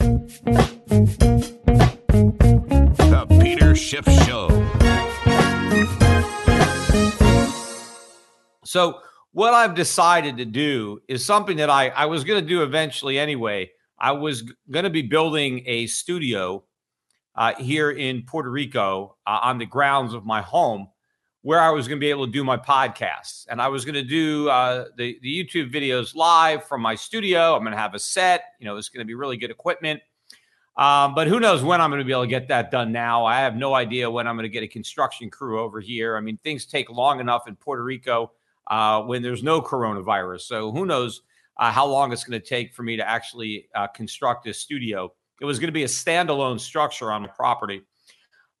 The Peter Schiff Show. So, what I've decided to do is something that I, I was going to do eventually anyway. I was going to be building a studio uh, here in Puerto Rico uh, on the grounds of my home where I was going to be able to do my podcasts. And I was going to do uh, the, the YouTube videos live from my studio. I'm going to have a set, you know, it's going to be really good equipment. Um, but who knows when I'm going to be able to get that done now? I have no idea when I'm going to get a construction crew over here. I mean, things take long enough in Puerto Rico uh, when there's no coronavirus. So who knows uh, how long it's going to take for me to actually uh, construct this studio. It was going to be a standalone structure on the property.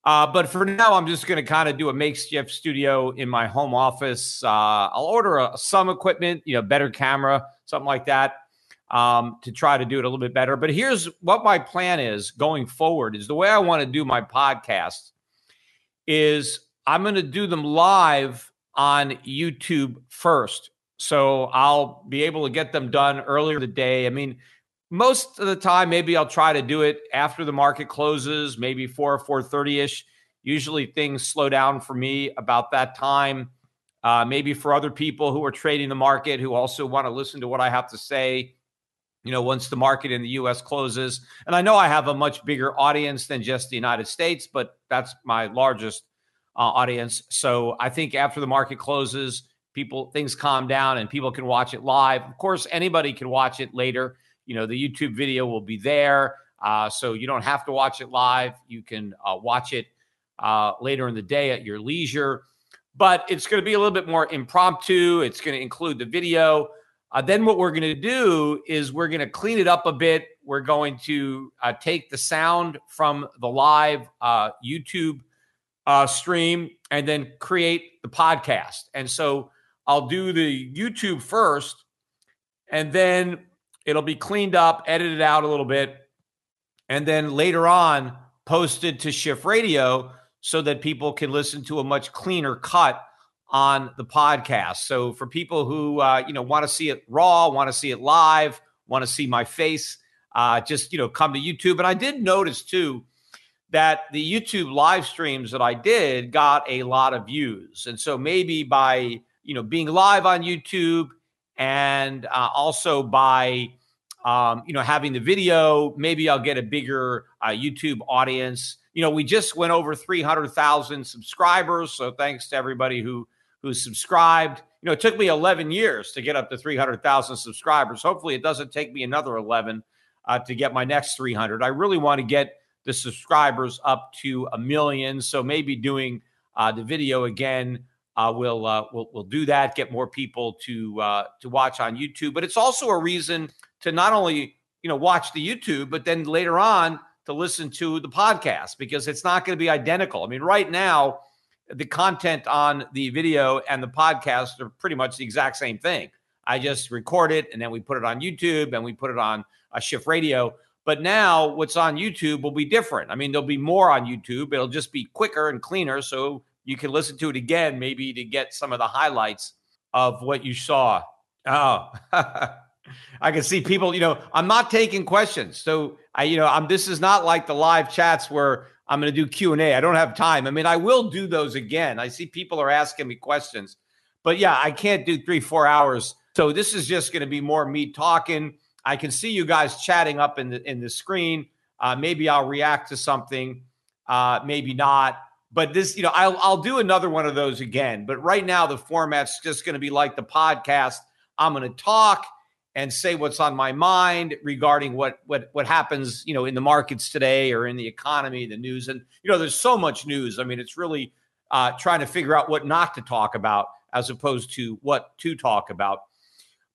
Uh, but for now, I'm just going to kind of do a makeshift studio in my home office. Uh, I'll order a, some equipment, you know, better camera, something like that, um, to try to do it a little bit better. But here's what my plan is going forward: is the way I want to do my podcast is I'm going to do them live on YouTube first. So I'll be able to get them done earlier in the day. I mean, most of the time maybe i'll try to do it after the market closes maybe 4 or 4.30ish usually things slow down for me about that time. Uh, maybe for other people who are trading the market who also want to listen to what i have to say you know once the market in the us closes. And i know i have a much bigger audience than just the united states but that's my largest uh, audience. So i think after the market closes people things calm down and people can watch it live. Of course anybody can watch it later you know, the YouTube video will be there. Uh, so you don't have to watch it live. You can uh, watch it uh, later in the day at your leisure. But it's going to be a little bit more impromptu. It's going to include the video. Uh, then what we're going to do is we're going to clean it up a bit. We're going to uh, take the sound from the live uh, YouTube stream and then create the podcast. And so I'll do the YouTube first, and then It'll be cleaned up, edited out a little bit, and then later on posted to Schiff Radio so that people can listen to a much cleaner cut on the podcast. So for people who uh, you know want to see it raw, want to see it live, want to see my face, uh, just you know come to YouTube. And I did notice too that the YouTube live streams that I did got a lot of views, and so maybe by you know being live on YouTube and uh, also by um, you know having the video maybe i'll get a bigger uh, youtube audience. You know we just went over 300000 subscribers so thanks to everybody who who subscribed. You know it took me 11 years to get up to 300000 subscribers. Hopefully it doesn't take me another 11 uh, to get my next 300 i really want to get the subscribers up to a million so maybe doing uh, the video again uh, we'll, uh, we'll we'll do that. Get more people to uh, to watch on YouTube, but it's also a reason to not only you know watch the YouTube, but then later on to listen to the podcast because it's not going to be identical. I mean, right now the content on the video and the podcast are pretty much the exact same thing. I just record it and then we put it on YouTube and we put it on a Schiff Radio. But now what's on YouTube will be different. I mean, there'll be more on YouTube. It'll just be quicker and cleaner. So you can listen to it again, maybe to get some of the highlights of what you saw. Oh, I can see people, you know, I'm not taking questions. So I, you know, I'm, this is not like the live chats where I'm going to do Q and A. I don't have time. I mean, I will do those again. I see people are asking me questions, but yeah, I can't do three, four hours. So this is just going to be more me talking. I can see you guys chatting up in the in the screen. Uh, maybe I'll react to something. Uh, maybe not. But this, you know, I'll I'll do another one of those again. But right now, the format's just going to be like the podcast. I'm going to talk and say what's on my mind regarding what what what happens, you know, in the markets today or in the economy, the news. And you know, there's so much news. I mean, it's really uh, trying to figure out what not to talk about as opposed to what to talk about.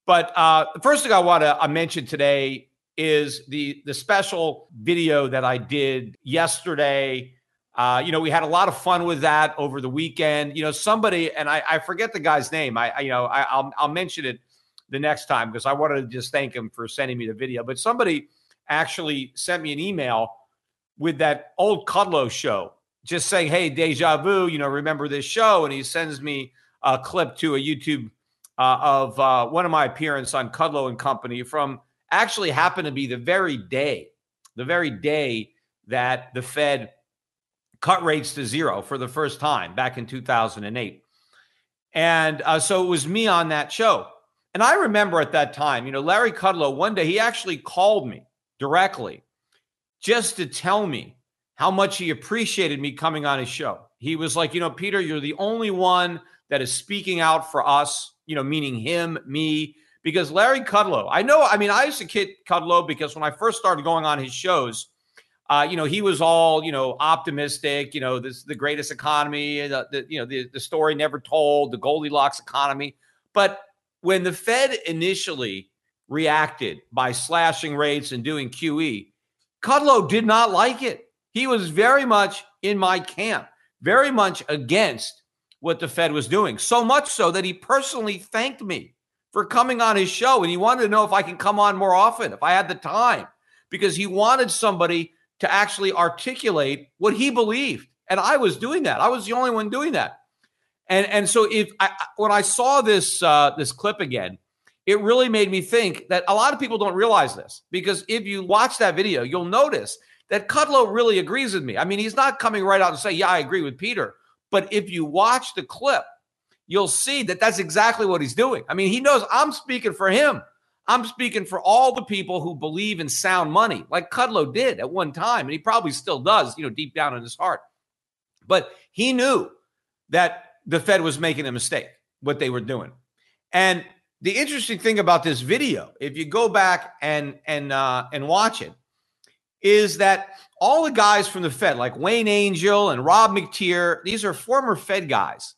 But uh, the first thing I want to mention today is the the special video that I did yesterday uh, you know, we had a lot of fun with that over the weekend. You know, somebody and I, I forget the guy's name. I, I you know, I, will I'll mention it the next time because I wanted to just thank him for sending me the video. But somebody actually sent me an email with that old Kudlow show, just saying, "Hey, deja vu." You know, remember this show? And he sends me a clip to a YouTube uh, of uh, one of my appearance on Kudlow and Company from actually happened to be the very day the very day that the Fed cut rates to zero for the first time back in 2008. And uh, so it was me on that show. And I remember at that time, you know, Larry Kudlow, one day he actually called me directly just to tell me how much he appreciated me coming on his show. He was like, you know, Peter, you're the only one that is speaking out for us, you know, meaning him, me, because Larry Kudlow, I know, I mean, I used to kid Kudlow because when I first started going on his shows, uh, you know, he was all, you know, optimistic, you know, this the greatest economy, the, the you know, the, the story never told, the Goldilocks economy. But when the Fed initially reacted by slashing rates and doing QE, Kudlow did not like it. He was very much in my camp, very much against what the Fed was doing. So much so that he personally thanked me for coming on his show and he wanted to know if I can come on more often, if I had the time, because he wanted somebody to actually articulate what he believed. And I was doing that. I was the only one doing that. And and so if I when I saw this uh, this clip again, it really made me think that a lot of people don't realize this because if you watch that video, you'll notice that Kudlow really agrees with me. I mean, he's not coming right out and say, "Yeah, I agree with Peter." But if you watch the clip, you'll see that that's exactly what he's doing. I mean, he knows I'm speaking for him. I'm speaking for all the people who believe in sound money, like Kudlow did at one time, and he probably still does, you know, deep down in his heart. But he knew that the Fed was making a mistake, what they were doing. And the interesting thing about this video, if you go back and and uh, and watch it, is that all the guys from the Fed, like Wayne Angell and Rob McTeer, these are former Fed guys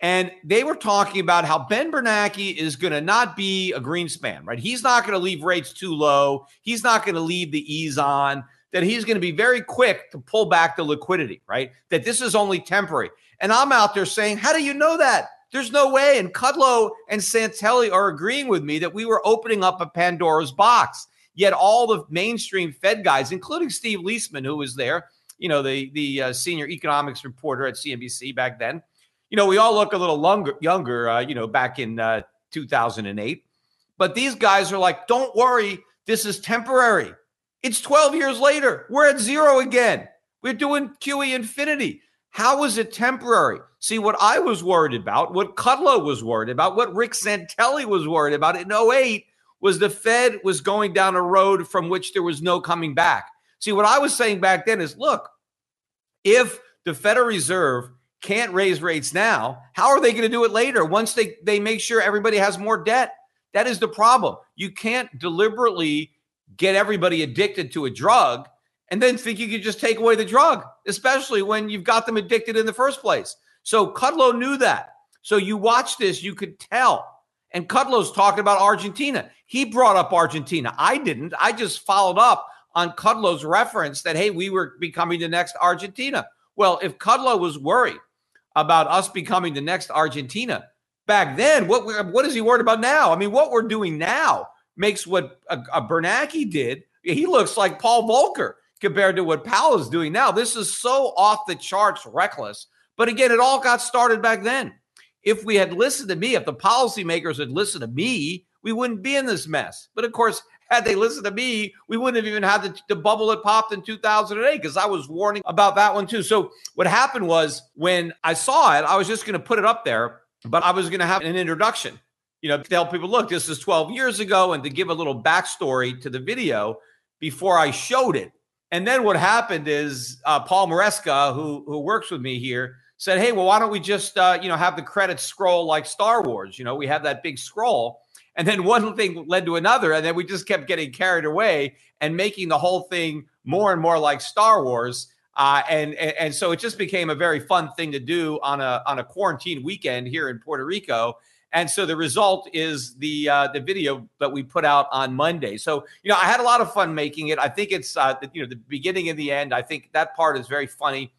and they were talking about how Ben Bernanke is going to not be a Greenspan, right? He's not going to leave rates too low. He's not going to leave the ease on, that he's going to be very quick to pull back the liquidity, right? That this is only temporary. And I'm out there saying, how do you know that? There's no way. And Kudlow and Santelli are agreeing with me that we were opening up a Pandora's box. Yet all the mainstream Fed guys, including Steve Liesman, who was there, you know, the, the uh, senior economics reporter at CNBC back then, you know, we all look a little longer, younger, uh, you know, back in uh, 2008. But these guys are like, don't worry, this is temporary. It's 12 years later. We're at zero again. We're doing QE infinity. How is it temporary? See, what I was worried about, what Kudlow was worried about, what Rick Santelli was worried about in 08 was the Fed was going down a road from which there was no coming back. See, what I was saying back then is look, if the Federal Reserve can't raise rates now, how are they going to do it later once they, they make sure everybody has more debt? That is the problem. You can't deliberately get everybody addicted to a drug and then think you could just take away the drug, especially when you've got them addicted in the first place. So Kudlow knew that. So you watch this, you could tell. And Kudlow's talking about Argentina. He brought up Argentina. I didn't. I just followed up on Kudlow's reference that, hey, we were becoming the next Argentina. Well, if Kudlow was worried about us becoming the next Argentina. Back then, what what is he worried about now? I mean, what we're doing now makes what a, a Bernanke did. He looks like Paul Volcker compared to what Powell is doing now. This is so off the charts reckless. But again, it all got started back then. If we had listened to me, if the policymakers had listened to me, we wouldn't be in this mess. But of course, had they listened to me, we wouldn't have even had the, the bubble that popped in 2008 because I was warning about that one too. So what happened was when I saw it, I was just going to put it up there, but I was going to have an introduction, you know, to tell people, look, this is 12 years ago, and to give a little backstory to the video before I showed it. And then what happened is uh, Paul Maresca, who who works with me here, said, "Hey, well, why don't we just uh, you know have the credits scroll like Star Wars? You know, we have that big scroll." And then one thing led to another. And then we just kept getting carried away and making the whole thing more and more like Star Wars. Uh, and, and, and so it just became a very fun thing to do on a on a quarantine weekend here in Puerto Rico. And so the result is the uh, the video that we put out on Monday. So you know I had a lot of fun making it. I think it's uh, the, you know the beginning and the end. I think that part is very funny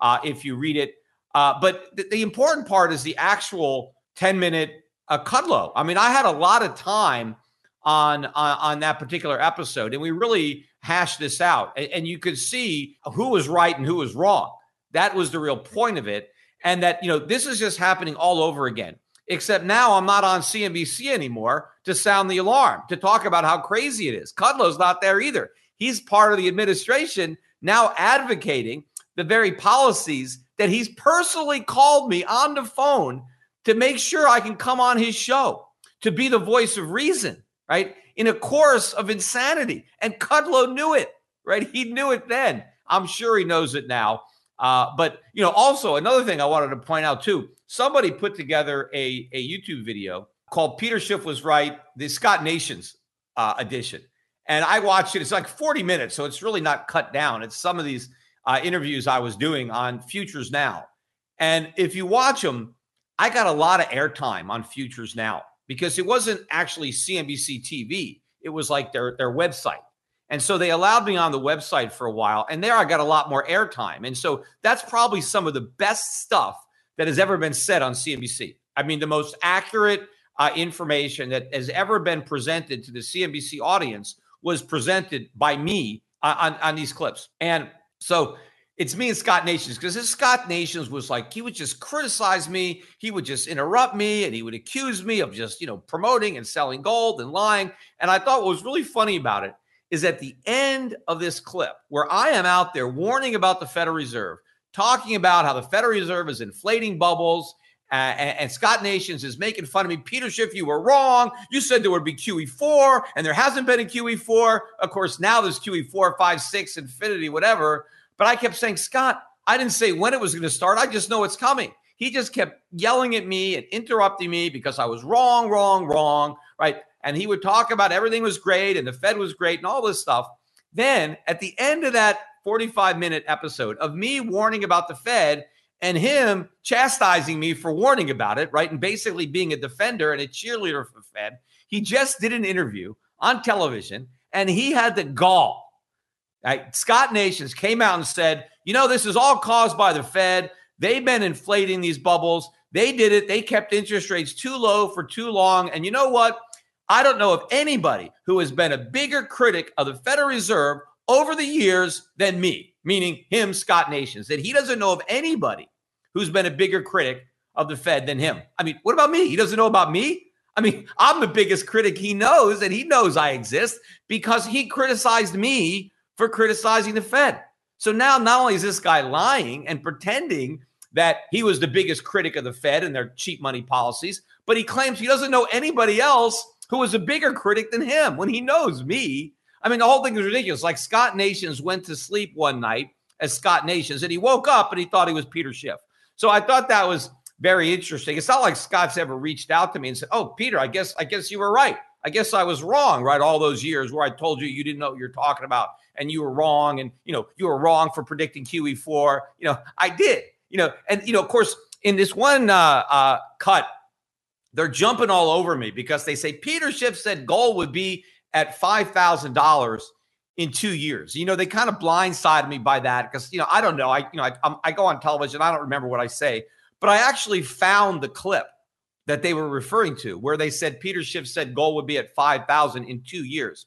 uh, if you read it. Uh, but the, the important part is the actual ten minute a Kudlow. I mean, I had a lot of time on, on, on that particular episode, and we really hashed this out. And, and you could see who was right and who was wrong. That was the real point of it. And that, you know, this is just happening all over again. Except now I'm not on CNBC anymore to sound the alarm, to talk about how crazy it is. Kudlow's not there either. he's part of the administration now advocating the very policies that he's personally called me on the phone to make sure I can come on his show to be the voice of reason, right? In a chorus of insanity. And Kudlow knew it, right? He knew it then. I'm sure he knows it now. Uh, but you know, also another thing I wanted to point out too. Somebody put together a, a YouTube video called "Peter Schiff was right," the Scott Nations uh, edition, and I watched it. It's like 40 minutes, so it's really not cut down. It's some of these uh, interviews I was doing on Futures Now, and if you watch them, I got a lot of airtime on Futures Now because it wasn't actually CNBC TV. It was like their their website. And so they allowed me on the website for a while. And there I got a lot more airtime. And so that's probably some of the best stuff that has ever been said on CNBC. I mean, the most accurate uh, information that has ever been presented to the CNBC audience was presented by me uh, on, on these clips. And so it's me and Scott Nations because this Scott Nations was like he would just criticize me, he would just interrupt me, and he would accuse me of just you know promoting and selling gold and lying. And I thought what was really funny about it is at the end of this clip where I am out there warning about the Federal Reserve, talking about how the Federal Reserve is inflating bubbles. Uh, and, and, Scott Nations is making fun of me. Peter Schiff, you were wrong. You said there would be QE4, and there hasn't been a QE4. Of course, now there's QE4, 5, 6, infinity, whatever. But I kept saying, Scott, I didn't say when it was going to start. I just know it's coming. He just kept yelling at me and interrupting me because I was wrong, wrong, wrong, right? and he would talk about everything was great and the Fed was great and all this stuff. Then at the end of that 45 minute episode of me warning about the Fed and him chastising me for warning about it, right? And basically being a defender and a cheerleader for the Fed, he just did an interview on television and he had the gall. Right? Scott Nations came out and said, you know, this is all caused by the Fed. They've been inflating these bubbles. They did it. They kept interest rates too low for too long. And you know what? I don't know of anybody who has been a bigger critic of the Federal Reserve over the years than me, meaning him, Scott Nations, that he doesn't know of anybody who's been a bigger critic of the Fed than him. I mean, what about me? He doesn't know about me? I mean, I'm the biggest critic he knows, and he knows I exist because he criticized me for criticizing the Fed. So now, not only is this guy lying and pretending that he was the biggest critic of the Fed and their cheap money policies, but he claims he doesn't know anybody else who was a bigger critic than him when he knows me. I mean, the whole thing is ridiculous. Like Scott Nations went to sleep one night as Scott Nations and he woke up and he thought he was Peter Schiff. So I thought that was very interesting. It's not like Scott's ever reached out to me and said, "Oh, Peter, I guess I guess you were right. I guess I was wrong, right? All those years where I told you you didn't know what you're talking about and you were wrong and you know, you were wrong for predicting QE4. You know, I did. You know, and you know, of course, in this one uh, uh, cut they're jumping all over me because they say Peter Schiff said gold would be at $5,000 in two years. You know, they kind of blindsided me by that because, you know, I don't know. I, you know, I, I go on television. I don't remember what I say, but I actually found the clip that they were referring to where they said Peter Schiff said gold would be at 5,000 in two years.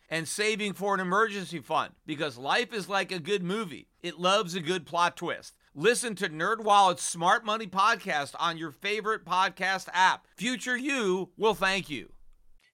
and saving for an emergency fund because life is like a good movie. It loves a good plot twist. Listen to NerdWallet's Smart Money podcast on your favorite podcast app. Future you will thank you.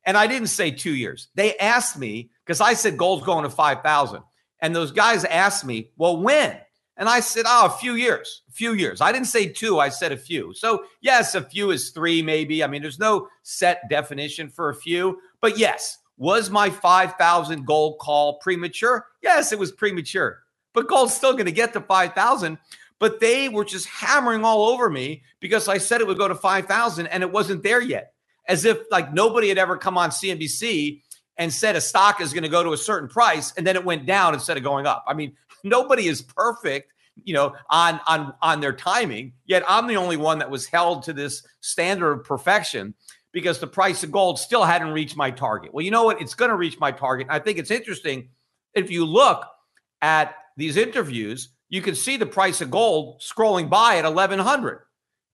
And I didn't say 2 years. They asked me cuz I said gold's going to 5000. And those guys asked me, "Well, when?" And I said, "Oh, a few years. A few years." I didn't say 2, I said a few. So, yes, a few is 3 maybe. I mean, there's no set definition for a few, but yes, was my 5,000 gold call premature? Yes, it was premature, but gold's still going to get to 5,000. But they were just hammering all over me because I said it would go to 5,000 and it wasn't there yet. As if like nobody had ever come on CNBC and said a stock is going to go to a certain price and then it went down instead of going up. I mean, nobody is perfect you know on on on their timing yet i'm the only one that was held to this standard of perfection because the price of gold still hadn't reached my target. Well, you know what? It's going to reach my target. I think it's interesting if you look at these interviews you can see the price of gold scrolling by at 1100.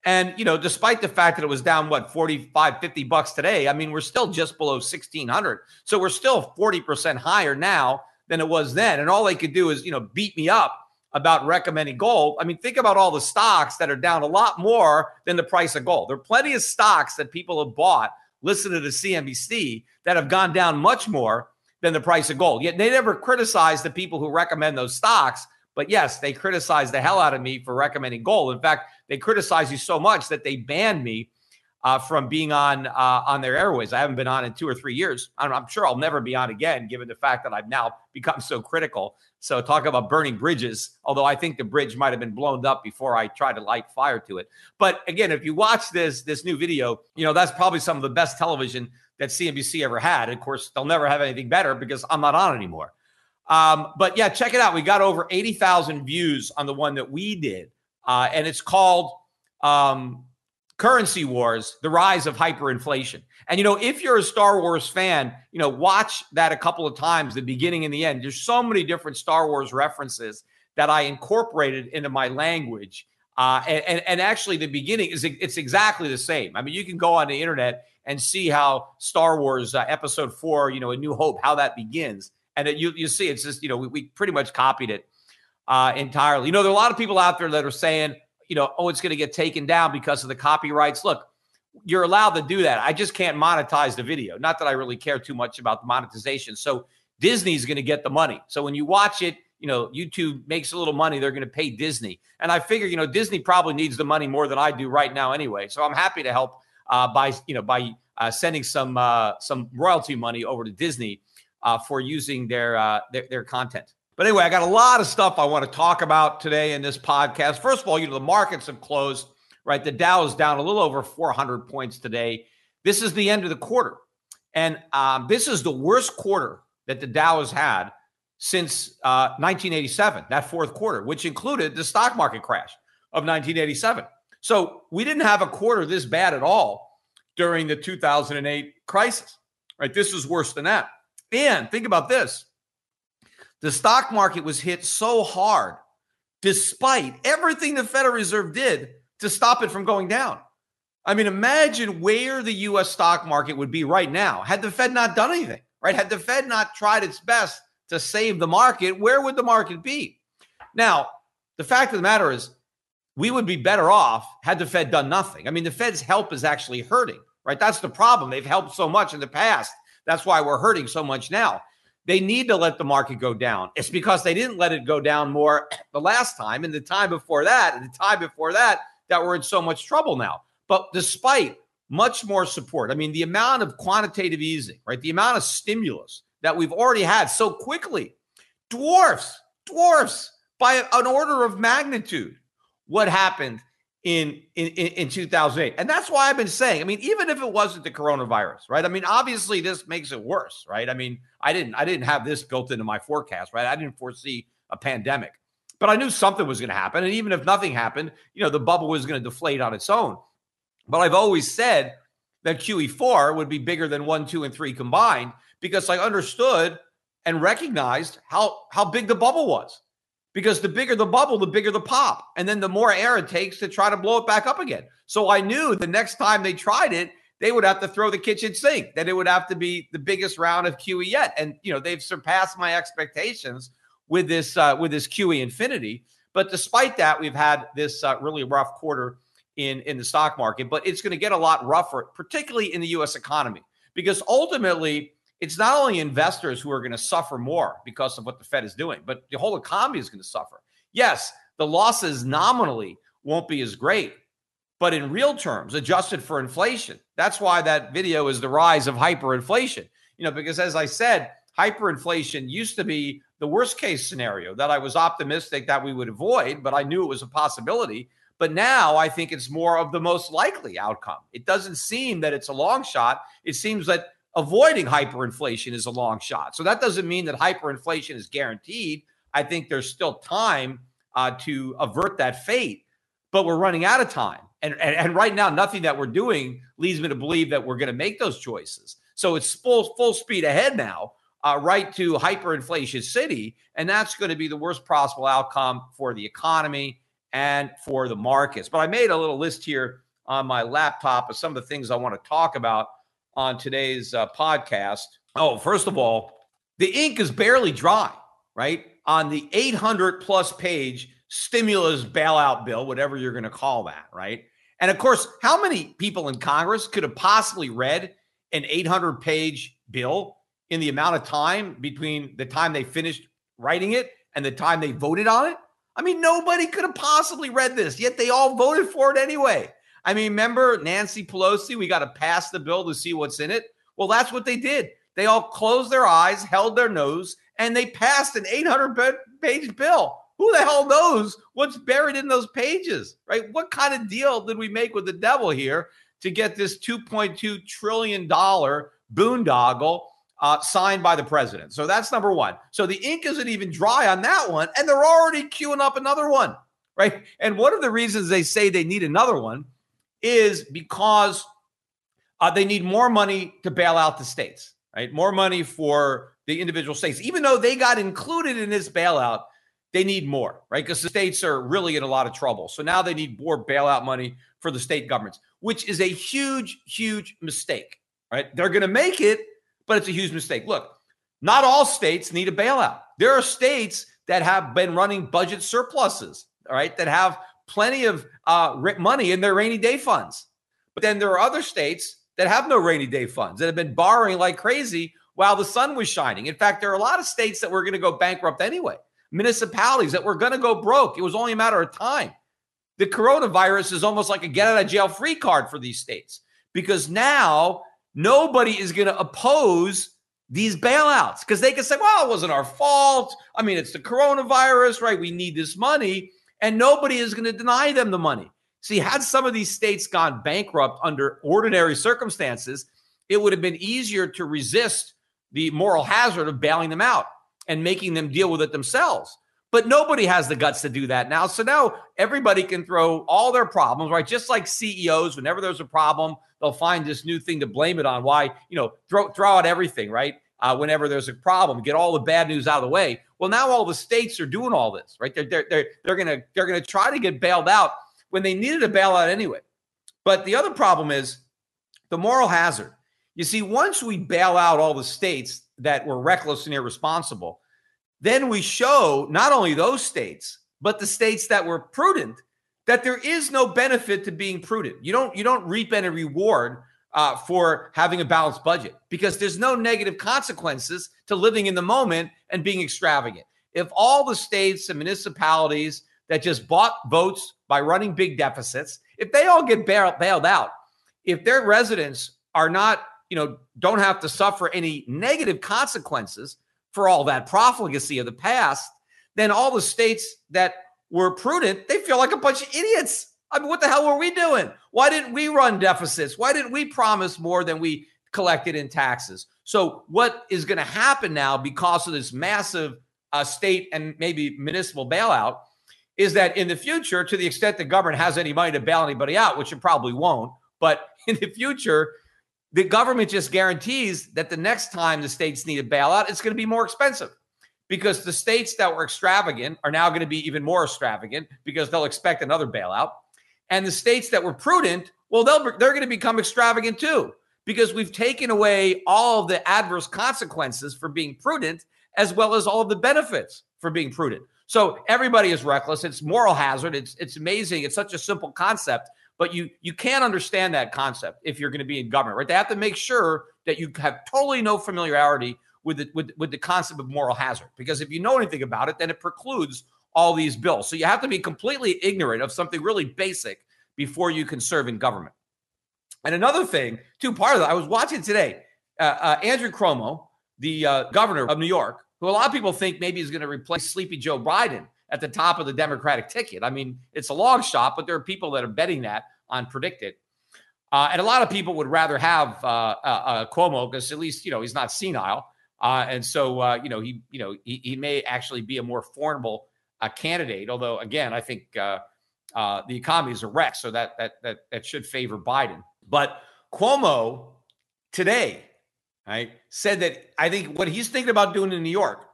And, you know, despite the fact that it was down, what, 45, 50 bucks today, I mean, we're still just below 1600. So we're still 40% higher now than it was then. And all they could do is, you know, beat me up about recommending gold. I mean, think about all the stocks that are down a lot more than the price of gold. There are plenty of stocks that people have bought, listening to the CNBC, that have gone down much more than the price of gold. Yet they never criticize the people who recommend those stocks. But yes, they criticize the hell out of me for recommending gold. In fact, they criticize you so much that they banned me uh, from being on uh, on their airways. I haven't been on in two or three years. I'm, I'm, sure I'll never be on again, given the fact that I've now become so critical. So talk about burning bridges. Although I think the bridge might have been blown up before I tried to light fire to it. But again, if you watch this this new video, you know that's probably some of the best television that CNBC ever had. Of course, they'll never have anything better because I'm not on anymore. Um, but yeah, check it out. We got over 80,000 views on the one that we did. Uh, and it's called um, Currency Wars The Rise of Hyperinflation. And, you know, if you're a Star Wars fan, you know, watch that a couple of times, the beginning and the end. There's so many different Star Wars references that I incorporated into my language. Uh, and, and, actually, the beginning is it's exactly the same. I mean, you can go on the internet and see how Star Wars uh, Episode Four, you know, A New Hope, how that begins, and it, you you see it's just you know we, we pretty much copied it uh, entirely. You know, there are a lot of people out there that are saying, you know, oh, it's going to get taken down because of the copyrights. Look, you're allowed to do that. I just can't monetize the video. Not that I really care too much about the monetization. So Disney's going to get the money. So when you watch it, you know, YouTube makes a little money. They're going to pay Disney. And I figure, you know, Disney probably needs the money more than I do right now anyway. So I'm happy to help uh, by, you know, by uh, sending some uh, some royalty money over to Disney uh, for using their, uh, their their content. But anyway, I got a lot of stuff I want to talk about today in this podcast. First of all, you know, the markets have closed, right? The Dow is down a little over 400 points today. This is the end of the quarter. And um, this is the worst quarter that the Dow has had since uh, 1987, that fourth quarter, which included the stock market crash of 1987. So we didn't have a quarter this bad at all during the 2008 crisis, right? This is worse than that. And think about this the stock market was hit so hard, despite everything the Federal Reserve did to stop it from going down. I mean, imagine where the US stock market would be right now had the Fed not done anything, right? Had the Fed not tried its best to save the market, where would the market be? Now, the fact of the matter is, we would be better off had the Fed done nothing. I mean, the Fed's help is actually hurting, right? That's the problem. They've helped so much in the past. That's why we're hurting so much now. They need to let the market go down. It's because they didn't let it go down more the last time and the time before that and the time before that that we're in so much trouble now. But despite much more support, I mean, the amount of quantitative easing, right? The amount of stimulus that we've already had so quickly dwarfs, dwarfs by an order of magnitude what happened in, in in 2008 and that's why i've been saying i mean even if it wasn't the coronavirus right? I mean obviously this makes it worse right? I mean i didn't i didn't have this built into my forecast right? I didn't foresee a pandemic. But i knew something was going to happen. And even if nothing happened you know the bubble was going to deflate on its own. But i've always said that qe4 would be bigger than 1 2 and 3 combined because i understood and recognized how how big the bubble was because the bigger the bubble, the bigger the pop. And then the more air it takes to try to blow it back up again. So I knew the next time they tried it, they would have to throw the kitchen sink, that it would have to be the biggest round of QE yet. And, you know, they've surpassed my expectations with this, uh, with this QE infinity. But despite that, we've had this uh, really rough quarter in, in the stock market, but it's going to get a lot rougher, particularly in the US economy, because ultimately, it's not only investors who are going to suffer more because of what the Fed is doing, but the whole economy is going to suffer. Yes, the losses nominally won't be as great, but in real terms, adjusted for inflation, that's why that video is the rise of hyperinflation. You know, because as I said, hyperinflation used to be the worst case scenario that I was optimistic that we would avoid, but I knew it was a possibility. But now I think it's more of the most likely outcome. It doesn't seem that it's a long shot. It seems that avoiding hyperinflation is a long shot. So that doesn't mean that hyperinflation is guaranteed. I think there's still time uh, to avert that fate, but we're running out of time. And, and, and right now, nothing that we're doing leads me to believe that we're going to make those choices. So it's full full speed ahead now uh, right to hyperinflation city. And that's going to be the worst possible outcome for the economy and for the markets. But I made a little list here on my laptop of some of the things I want to talk about on today's uh, podcast. Oh, first of all, the ink is barely dry, right? On the 800 plus page stimulus bailout bill, whatever you're going to call that, right? And of course, how many people in Congress could have possibly read an 800 page bill in the amount of time between the time they finished writing it and the time they voted on it? I mean, nobody could have possibly read this, yet they all voted for it anyway. I mean, remember Nancy Pelosi? We got to pass the bill to see what's in it. Well, that's what they did. They all closed their eyes, held their nose, and they passed an 800 page bill. Who the hell knows what's buried in those pages, right? What kind of deal did we make with the devil here to get this $2.2 trillion boondoggle uh, signed by the president? So that's number one. So the ink isn't even dry on that one, and they're already queuing up another one, right? And one of the reasons they say they need another one is because uh, they need more money to bail out the states, right? More money for the individual states. Even though they got included in this bailout, they need more, right? Because the states are really in a lot of trouble. So now they need more bailout money for the state governments, which is a huge, huge mistake, right? They're going to make it, but it's a huge mistake. Look, not all states need a bailout. There are states that have been running budget surpluses, all right, that have plenty of uh, money in their rainy day funds. But then there are other states that have no rainy day funds that have been borrowing like crazy while the sun was shining. In fact, there are a lot of states that were going to go bankrupt anyway, municipalities that were going to go broke. It was only a matter of time. The coronavirus is almost like a get out of jail free card for these states because now nobody is going to oppose these bailouts because they can say, well, it wasn't our fault. I mean, it's the coronavirus, right? We need this money and nobody is going to deny them the money. See, had some of these states gone bankrupt under ordinary circumstances, it would have been easier to resist the moral hazard of bailing them out and making them deal with it themselves. But nobody has the guts to do that now. So now everybody can throw all their problems, right? Just like CEOs, whenever there's a problem, they'll find this new thing to blame it on. Why, you know, throw throw out everything, right? Uh, whenever there's a problem, get all the bad news out of the way. Well, now all the states are doing all this, right? They're they're they're, they're gonna they're gonna try to get bailed out when they needed a bailout anyway. But the other problem is the moral hazard. You see, once we bail out all the states that were reckless and irresponsible, then we show not only those states, but the states that were prudent that there is no benefit to being prudent. You don't you don't reap any reward uh, for having a balanced budget because there's no negative consequences to living in the moment and being extravagant. If all the states and municipalities that just bought votes by running big deficits, if they all get bail- bailed out, if their residents are not, you know, don't have to suffer any negative consequences for all that profligacy of the past, then all the states that were prudent, they feel like a bunch of idiots I mean, what the hell were we doing? Why didn't we run deficits? Why didn't we promise more than we collected in taxes? So, what is going to happen now because of this massive uh, state and maybe municipal bailout is that in the future, to the extent the government has any money to bail anybody out, which it probably won't, but in the future, the government just guarantees that the next time the states need a bailout, it's going to be more expensive because the states that were extravagant are now going to be even more extravagant because they'll expect another bailout. And the states that were prudent, well, they'll, they're going to become extravagant too, because we've taken away all the adverse consequences for being prudent, as well as all of the benefits for being prudent. So everybody is reckless. It's moral hazard. It's it's amazing. It's such a simple concept, but you you can't understand that concept if you're going to be in government, right? They have to make sure that you have totally no familiarity with the with, with the concept of moral hazard. Because if you know anything about it, then it precludes all these bills. So you have to be completely ignorant of something really basic before you can serve in government. And another thing, two part of that, I was watching today, uh, uh, Andrew Cuomo, the uh, governor of New York, who a lot of people think maybe is going to replace Sleepy Joe Biden at the top of the Democratic ticket. I mean, it's a long shot, but there are people that are betting that on PredictIt. Uh, and a lot of people would rather have uh, uh, Cuomo because at least you know he's not senile, and so you know he you know he, he may actually be a more formidable candidate. Although, again, I think uh, uh, the economy is a wreck, so that that that that should favor Biden. But Cuomo today right, said that I think what he's thinking about doing in New York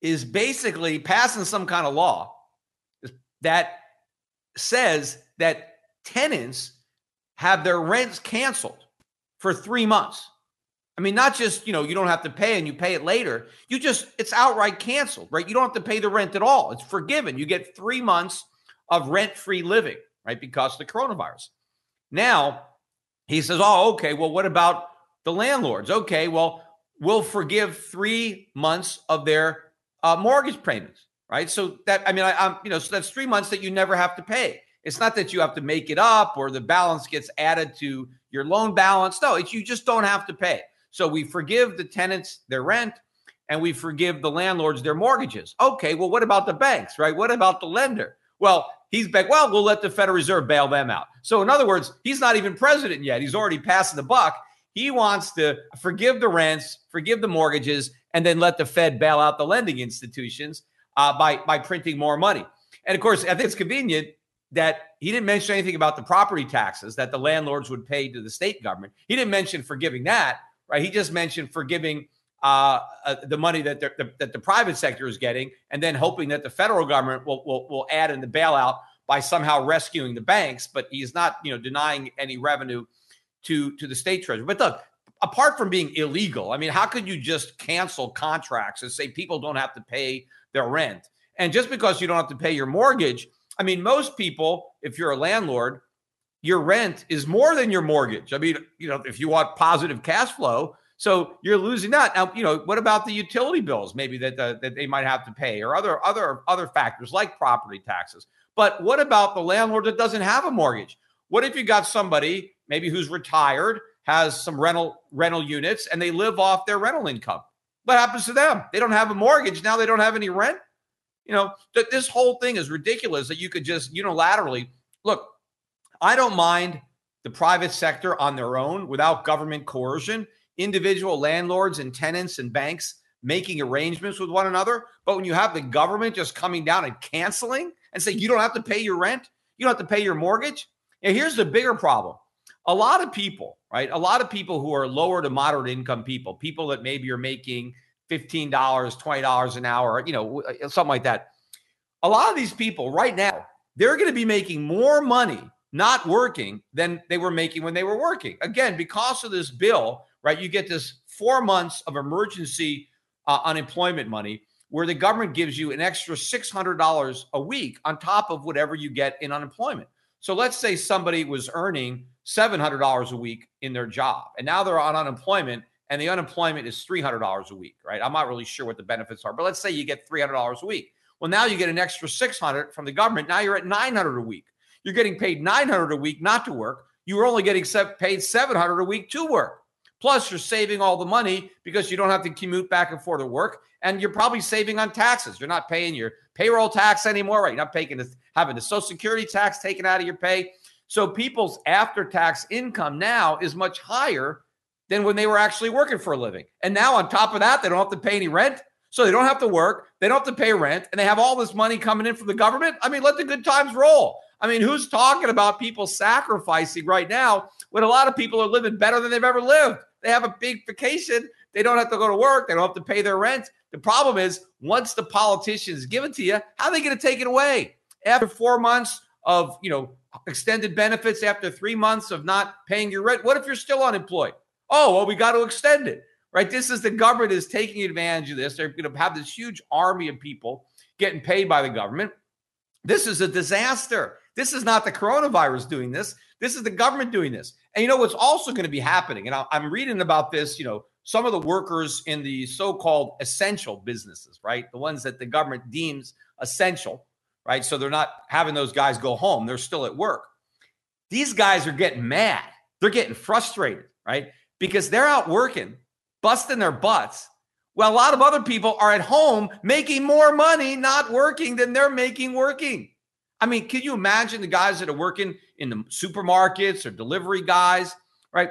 is basically passing some kind of law that says that tenants have their rents canceled for three months. I mean, not just, you know, you don't have to pay and you pay it later. You just, it's outright canceled, right? You don't have to pay the rent at all. It's forgiven. You get three months of rent free living, right? Because of the coronavirus. Now, he says, oh, okay, well, what about the landlords? Okay, well, we'll forgive three months of their uh, mortgage payments, right? So that, I mean, I, I'm, you know, so that's three months that you never have to pay. It's not that you have to make it up or the balance gets added to your loan balance. No, it's you just don't have to pay. So we forgive the tenants their rent and we forgive the landlords their mortgages. Okay, well, what about the banks, right? What about the lender? Well, he's back. Well, we'll let the Federal Reserve bail them out. So, in other words, he's not even president yet. He's already passing the buck. He wants to forgive the rents, forgive the mortgages, and then let the Fed bail out the lending institutions uh, by by printing more money. And of course, I think it's convenient that he didn't mention anything about the property taxes that the landlords would pay to the state government. He didn't mention forgiving that, right? He just mentioned forgiving uh, uh, the money that the, that the private sector is getting, and then hoping that the federal government will, will will add in the bailout by somehow rescuing the banks. But he's not, you know, denying any revenue to to the state treasury. But look, apart from being illegal, I mean, how could you just cancel contracts and say people don't have to pay their rent? And just because you don't have to pay your mortgage I mean, most people, if you're a landlord, your rent is more than your mortgage. I mean, you know, if you want positive cash flow, so you're losing that. Now, you know, what about the utility bills maybe that uh, that they might have to pay or other other other factors like property taxes? But what about the landlord that doesn't have a mortgage? What if you got somebody maybe who's retired, has some rental rental units and they live off their rental income? What happens to them? They don't have a mortgage, now they don't have any rent. You know, that this whole thing is ridiculous that you could just unilaterally look. I don't mind the private sector on their own without government coercion, individual landlords and tenants and banks making arrangements with one another. But when you have the government just coming down and canceling and say you don't have to pay your rent, you don't have to pay your mortgage. And here's the bigger problem. A lot of people, right? A lot of people who are lower to moderate income people, people that maybe are making $15, $20 an hour, you know, something like that. A lot of these people right now, they're going to be making more money not working than they were making when they were working. Again, because of this bill, right? You get this four months of emergency uh, unemployment money where the government gives you an extra $600 a week on top of whatever you get in unemployment. So let's say somebody was earning $700 a week in their job and now they're on unemployment and the unemployment is $300 a week, right? I'm not really sure what the benefits are, but let's say you get $300 a week. Well, now you get an extra 600 from the government. Now you're at 900 a week. You're getting paid 900 a week not to work. You were only getting paid 700 a week to work. Plus, you're saving all the money because you don't have to commute back and forth to work, and you're probably saving on taxes. You're not paying your payroll tax anymore, right? You're not paying the, having the Social Security tax taken out of your pay. So people's after-tax income now is much higher than when they were actually working for a living. And now, on top of that, they don't have to pay any rent. So they don't have to work. They don't have to pay rent. And they have all this money coming in from the government. I mean, let the good times roll. I mean, who's talking about people sacrificing right now when a lot of people are living better than they've ever lived? They have a big vacation. They don't have to go to work. They don't have to pay their rent. The problem is, once the politicians give it to you, how are they going to take it away? After four months of, you know, extended benefits, after three months of not paying your rent, what if you're still unemployed? Oh, well, we got to extend it, right? This is the government is taking advantage of this. They're going to have this huge army of people getting paid by the government. This is a disaster. This is not the coronavirus doing this. This is the government doing this. And you know what's also going to be happening? And I'm reading about this, you know, some of the workers in the so-called essential businesses, right? The ones that the government deems essential, right? So they're not having those guys go home. They're still at work. These guys are getting mad. They're getting frustrated, right? because they're out working, busting their butts. Well, a lot of other people are at home making more money not working than they're making working. I mean, can you imagine the guys that are working in the supermarkets or delivery guys, right?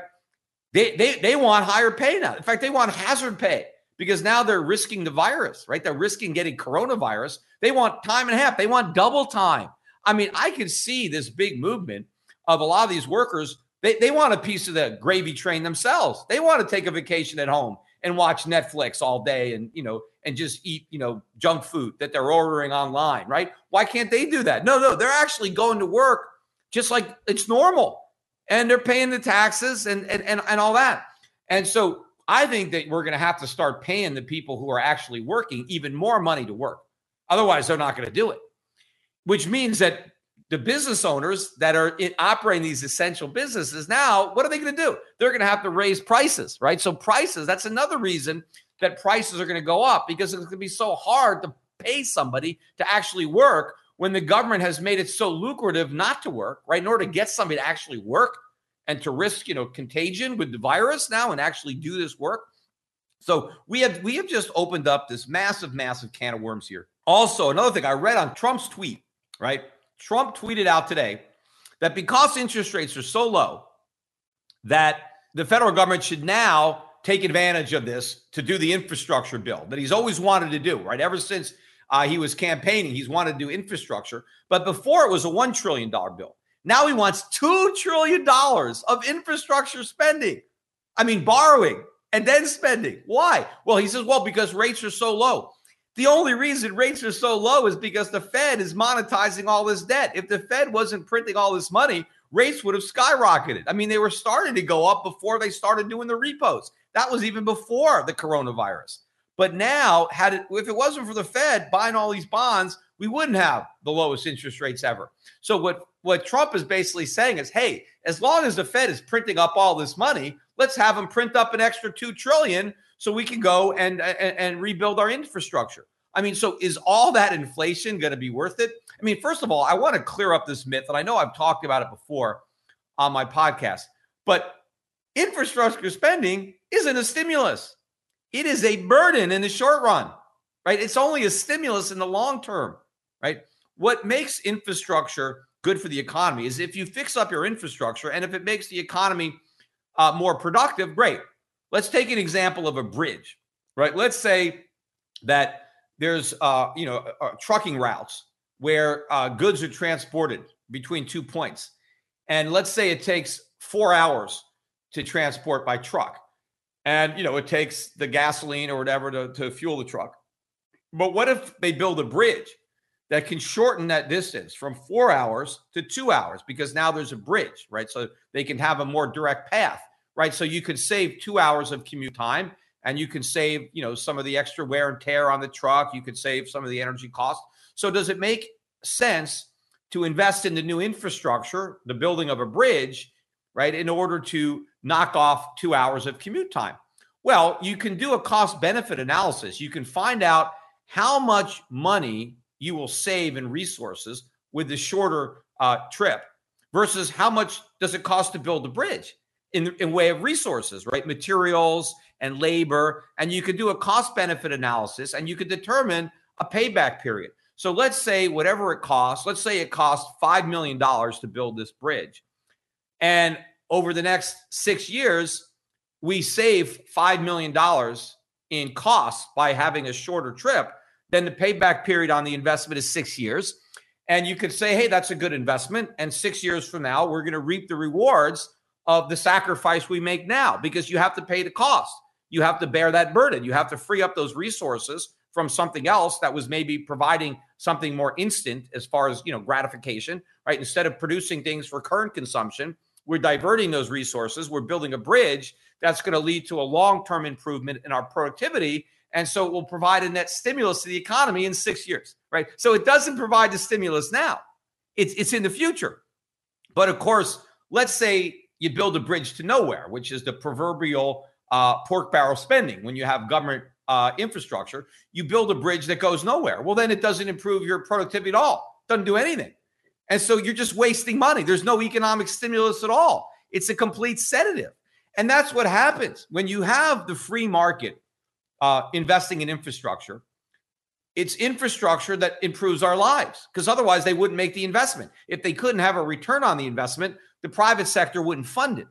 They, they, they want higher pay now. In fact, they want hazard pay because now they're risking the virus, right? They're risking getting coronavirus. They want time and a half. They want double time. I mean, I could see this big movement of a lot of these workers They, they want a piece of the gravy train themselves. They want to take a vacation at home and watch Netflix all day and, you know, and just eat, you know, junk food that they're ordering online, right? Why can't they do that? No, no, they're actually going to work just like it's normal. And they're paying the taxes and and and, and all that. And so I think that we're going to have to start paying the people who are actually working even more money to work. Otherwise, they're not going to do it. Which means that the business owners that are in, operating these essential businesses now, what are they going to do? They're going to have to raise prices, right? So prices, that's another reason that prices are going to go up because it's going to be so hard to pay somebody to actually work when the government has made it so lucrative not to work, right? In order to get somebody to actually work and to risk, you know, contagion with the virus now and actually do this work. So we have we have just opened up this massive, massive can of worms here. Also, another thing I read on Trump's tweet, right? Trump tweeted out today that because interest rates are so low, that the federal government should now take advantage of this to do the infrastructure bill that he's always wanted to do, right? Ever since uh, he was campaigning, he's wanted to do infrastructure. But before it was a $1 trillion bill. Now he wants $2 trillion of infrastructure spending. I mean, borrowing and then spending. Why? Well, he says, well, because rates are so low. The only reason rates are so low is because the Fed is monetizing all this debt. If the Fed wasn't printing all this money, rates would have skyrocketed. I mean, they were starting to go up before they started doing the repos. That was even before the coronavirus. But now, had it if it wasn't for the Fed buying all these bonds, we wouldn't have the lowest interest rates ever. So what what Trump is basically saying is, hey, as long as the Fed is printing up all this money, let's have them print up an extra 2 trillion so we can go and, and, and rebuild our infrastructure. I mean, so is all that inflation going to be worth it? I mean, first of all, I want to clear up this myth, and I know I've talked about it before on my podcast, but infrastructure spending isn't a stimulus. It is a burden in the short run, right? It's only a stimulus in the long term, right? What makes infrastructure good for the economy is if you fix up your infrastructure and if it makes the economy uh, more productive, great. Let's take an example of a bridge, right? Let's say that there's, uh, you know, uh, trucking routes where uh, goods are transported between two points. And let's say it takes four hours to transport by truck. And, you know, it takes the gasoline or whatever to, to fuel the truck. But what if they build a bridge that can shorten that distance from four hours to two hours because now there's a bridge, right? So they can have a more direct path right? So you could save two hours of commute time and you can save, you know, some of the extra wear and tear on the truck. You could save some of the energy cost. So does it make sense to invest in the new infrastructure, the building of a bridge, right, in order to knock off two hours of commute time? Well, you can do a cost benefit analysis. You can find out how much money you will save in resources with the shorter uh, trip versus how much does it cost to build the bridge in, in way of resources, right? Materials and labor. And you could do a cost benefit analysis and you could determine a payback period. So let's say whatever it costs, let's say it costs $5 million to build this bridge. And over the next six years, we save $5 million in costs by having a shorter trip. Then the payback period on the investment is six years. And you could say, hey, that's a good investment. And six years from now, we're going to reap the rewards of the sacrifice we make now because you have to pay the cost. You have to bear that burden. You have to free up those resources from something else that was maybe providing something more instant as far as, you know, gratification, right? Instead of producing things for current consumption, we're diverting those resources. We're building a bridge that's going to lead to a long-term improvement in our productivity and so it will provide a net stimulus to the economy in 6 years, right? So it doesn't provide the stimulus now. It's it's in the future. But of course, let's say you build a bridge to nowhere, which is the proverbial uh, pork barrel spending. When you have government uh, infrastructure, you build a bridge that goes nowhere. Well, then it doesn't improve your productivity at all. Doesn't do anything. And so you're just wasting money. There's no economic stimulus at all. It's a complete sedative. And that's what happens when you have the free market uh, investing in infrastructure. It's infrastructure that improves our lives because otherwise they wouldn't make the investment. If they couldn't have a return on the investment, the private sector wouldn't fund it.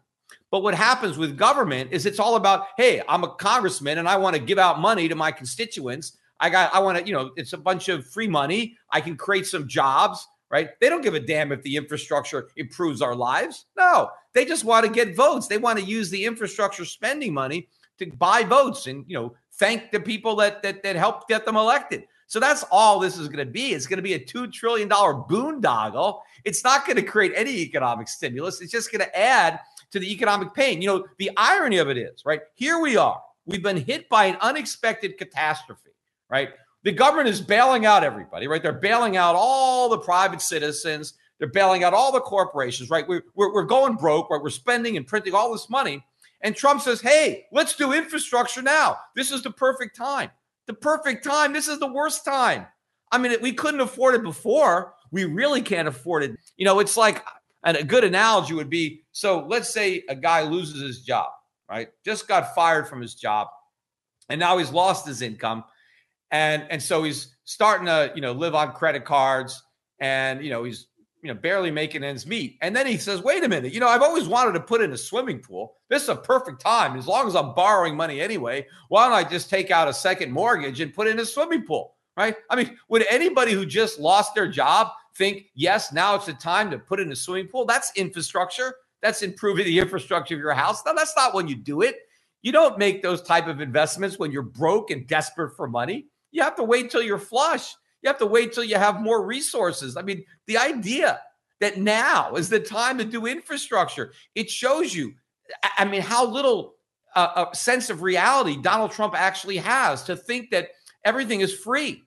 But what happens with government is it's all about, hey, I'm a congressman and I want to give out money to my constituents. I got, I want to, you know, it's a bunch of free money. I can create some jobs, right? They don't give a damn if the infrastructure improves our lives. No, they just want to get votes. They want to use the infrastructure spending money to buy votes and, you know, thank the people that that, that helped get them elected. So that's all this is going to be. It's going to be a $2 trillion boondoggle. It's not going to create any economic stimulus. It's just going to add to the economic pain. You know, the irony of it is, right? Here we are. We've been hit by an unexpected catastrophe, right? The government is bailing out everybody, right? They're bailing out all the private citizens. They're bailing out all the corporations, right? We're, we're, we're going broke, right? We're spending and printing all this money. And Trump says, hey, let's do infrastructure now. This is the perfect time. The perfect time. This is the worst time. I mean, we couldn't afford it before. We really can't afford it. You know, it's like, and a good analogy would be so let's say a guy loses his job, right? Just got fired from his job, and now he's lost his income. And, and so he's starting to, you know, live on credit cards and, you know, he's you know, barely making ends meet. And then he says, wait a minute, you know, I've always wanted to put in a swimming pool. This is a perfect time. As long as I'm borrowing money anyway, why don't I just take out a second mortgage and put in a swimming pool? Right. I mean, would anybody who just lost their job think, yes, now it's the time to put in a swimming pool? That's infrastructure. That's improving the infrastructure of your house. No, that's not when you do it. You don't make those type of investments when you're broke and desperate for money. You have to wait till you're flush. You have to wait till you have more resources. I mean, the idea that now is the time to do infrastructure, it shows you, I mean, how little uh, a sense of reality Donald Trump actually has to think that everything is free,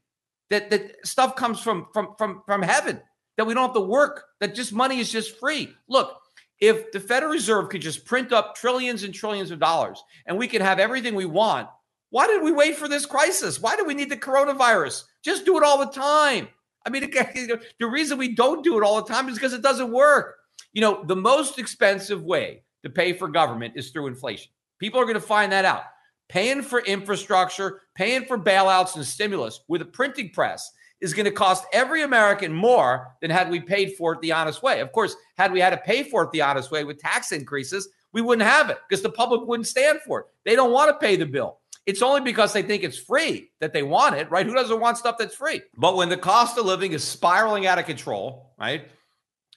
that that stuff comes from from from from heaven, that we don't have to work, that just money is just free. Look, if the Federal Reserve could just print up trillions and trillions of dollars and we could have everything we want, why did we wait for this crisis? Why do we need the coronavirus? Just do it all the time. I mean, the reason we don't do it all the time is because it doesn't work. You know, the most expensive way to pay for government is through inflation. People are going to find that out. Paying for infrastructure, paying for bailouts and stimulus with a printing press is going to cost every American more than had we paid for it the honest way. Of course, had we had to pay for it the honest way with tax increases, we wouldn't have it because the public wouldn't stand for it. They don't want to pay the bill. It's only because they think it's free that they want it, right? Who doesn't want stuff that's free? But when the cost of living is spiraling out of control, right?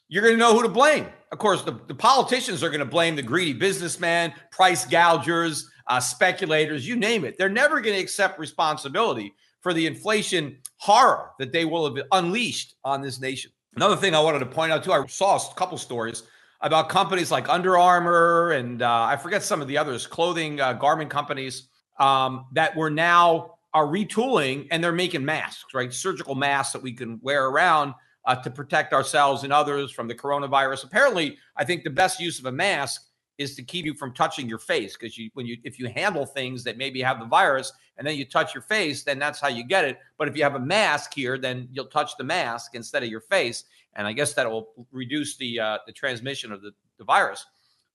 You're going to know who to blame. Of course, the, the politicians are going to blame the greedy businessman, price gougers, uh, speculators, you name it. They're never going to accept responsibility for the inflation horror that they will have unleashed on this nation. Another thing I wanted to point out too, I saw a couple stories about companies like Under Armour and uh, I forget some of the others, clothing uh, garment companies um, that we're now are retooling and they're making masks, right? Surgical masks that we can wear around uh, to protect ourselves and others from the coronavirus. Apparently, I think the best use of a mask is to keep you from touching your face because you when you if you handle things that maybe have the virus and then you touch your face, then that's how you get it. But if you have a mask here, then you'll touch the mask instead of your face, and I guess that will reduce the uh, the transmission of the, the virus.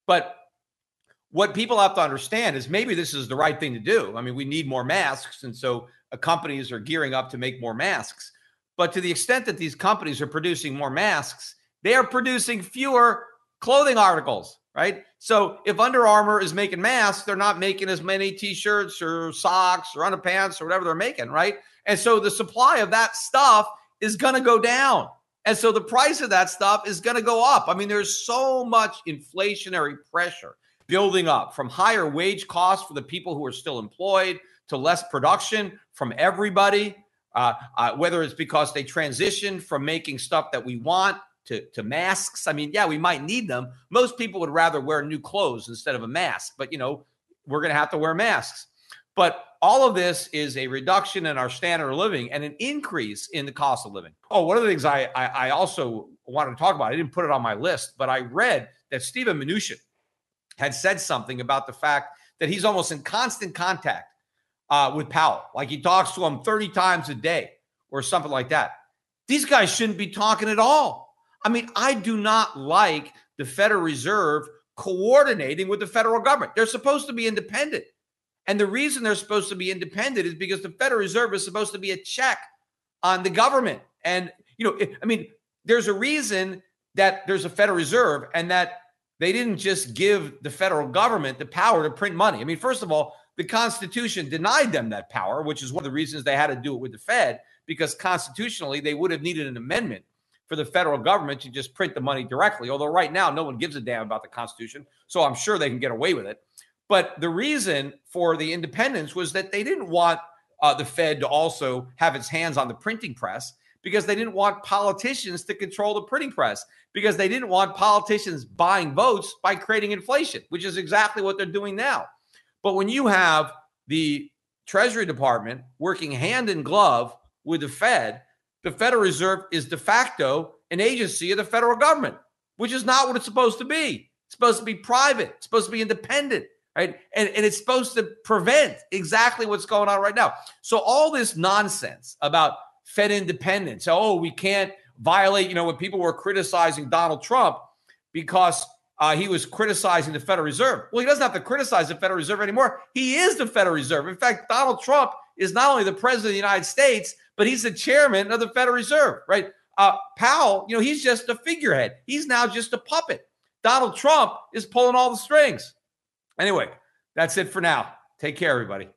But what people have to understand is maybe this is the right thing to do. I mean, we need more masks, and so uh, companies are gearing up to make more masks. But to the extent that these companies are producing more masks, they are producing fewer clothing articles, right? So if Under Armour is making masks, they're not making as many t-shirts or socks or underpants or whatever they're making, right? And so the supply of that stuff is going to go down. And so the price of that stuff is going to go up. I mean, there's so much inflationary pressure building up from higher wage costs for the people who are still employed to less production from everybody, uh, uh, whether it's because they transitioned from making stuff that we want to, to masks. I mean, yeah, we might need them. Most people would rather wear new clothes instead of a mask, but you know, we're going to have to wear masks. But all of this is a reduction in our standard of living and an increase in the cost of living. Oh, one of the things I, I, I also wanted to talk about, I didn't put it on my list, but I read that Steven Mnuchin had said something about the fact that he's almost in constant contact uh, with Powell. Like he talks to him 30 times a day or something like that. These guys shouldn't be talking at all. I mean, I do not like the Federal Reserve coordinating with the federal government. They're supposed to be independent. And the reason they're supposed to be independent is because the Federal Reserve is supposed to be a check on the government. And, you know, I mean, there's a reason that there's a Federal Reserve and that they didn't just give the federal government the power to print money. I mean, first of all, the Constitution denied them that power, which is one of the reasons they had to do it with the Fed, because constitutionally they would have needed an amendment for the federal government to just print the money directly. Although right now, no one gives a damn about the Constitution. So I'm sure they can get away with it. But the reason for the independence was that they didn't want uh, the Fed to also have its hands on the printing press because they didn't want politicians to control the printing press because they didn't want politicians buying votes by creating inflation, which is exactly what they're doing now. But when you have the Treasury Department working hand in glove with the Fed, the Federal Reserve is de facto an agency of the federal government, which is not what it's supposed to be. It's supposed to be private, it's supposed to be independent, right? And, and it's supposed to prevent exactly what's going on right now. So, all this nonsense about Fed independence, oh, we can't violate, you know, when people were criticizing Donald Trump because uh, he was criticizing the Federal Reserve. Well, he doesn't have to criticize the Federal Reserve anymore. He is the Federal Reserve. In fact, Donald Trump is not only the president of the United States, but he's the chairman of the Federal Reserve, right? Uh, Powell, you know, he's just a figurehead. He's now just a puppet. Donald Trump is pulling all the strings. Anyway, that's it for now. Take care, everybody.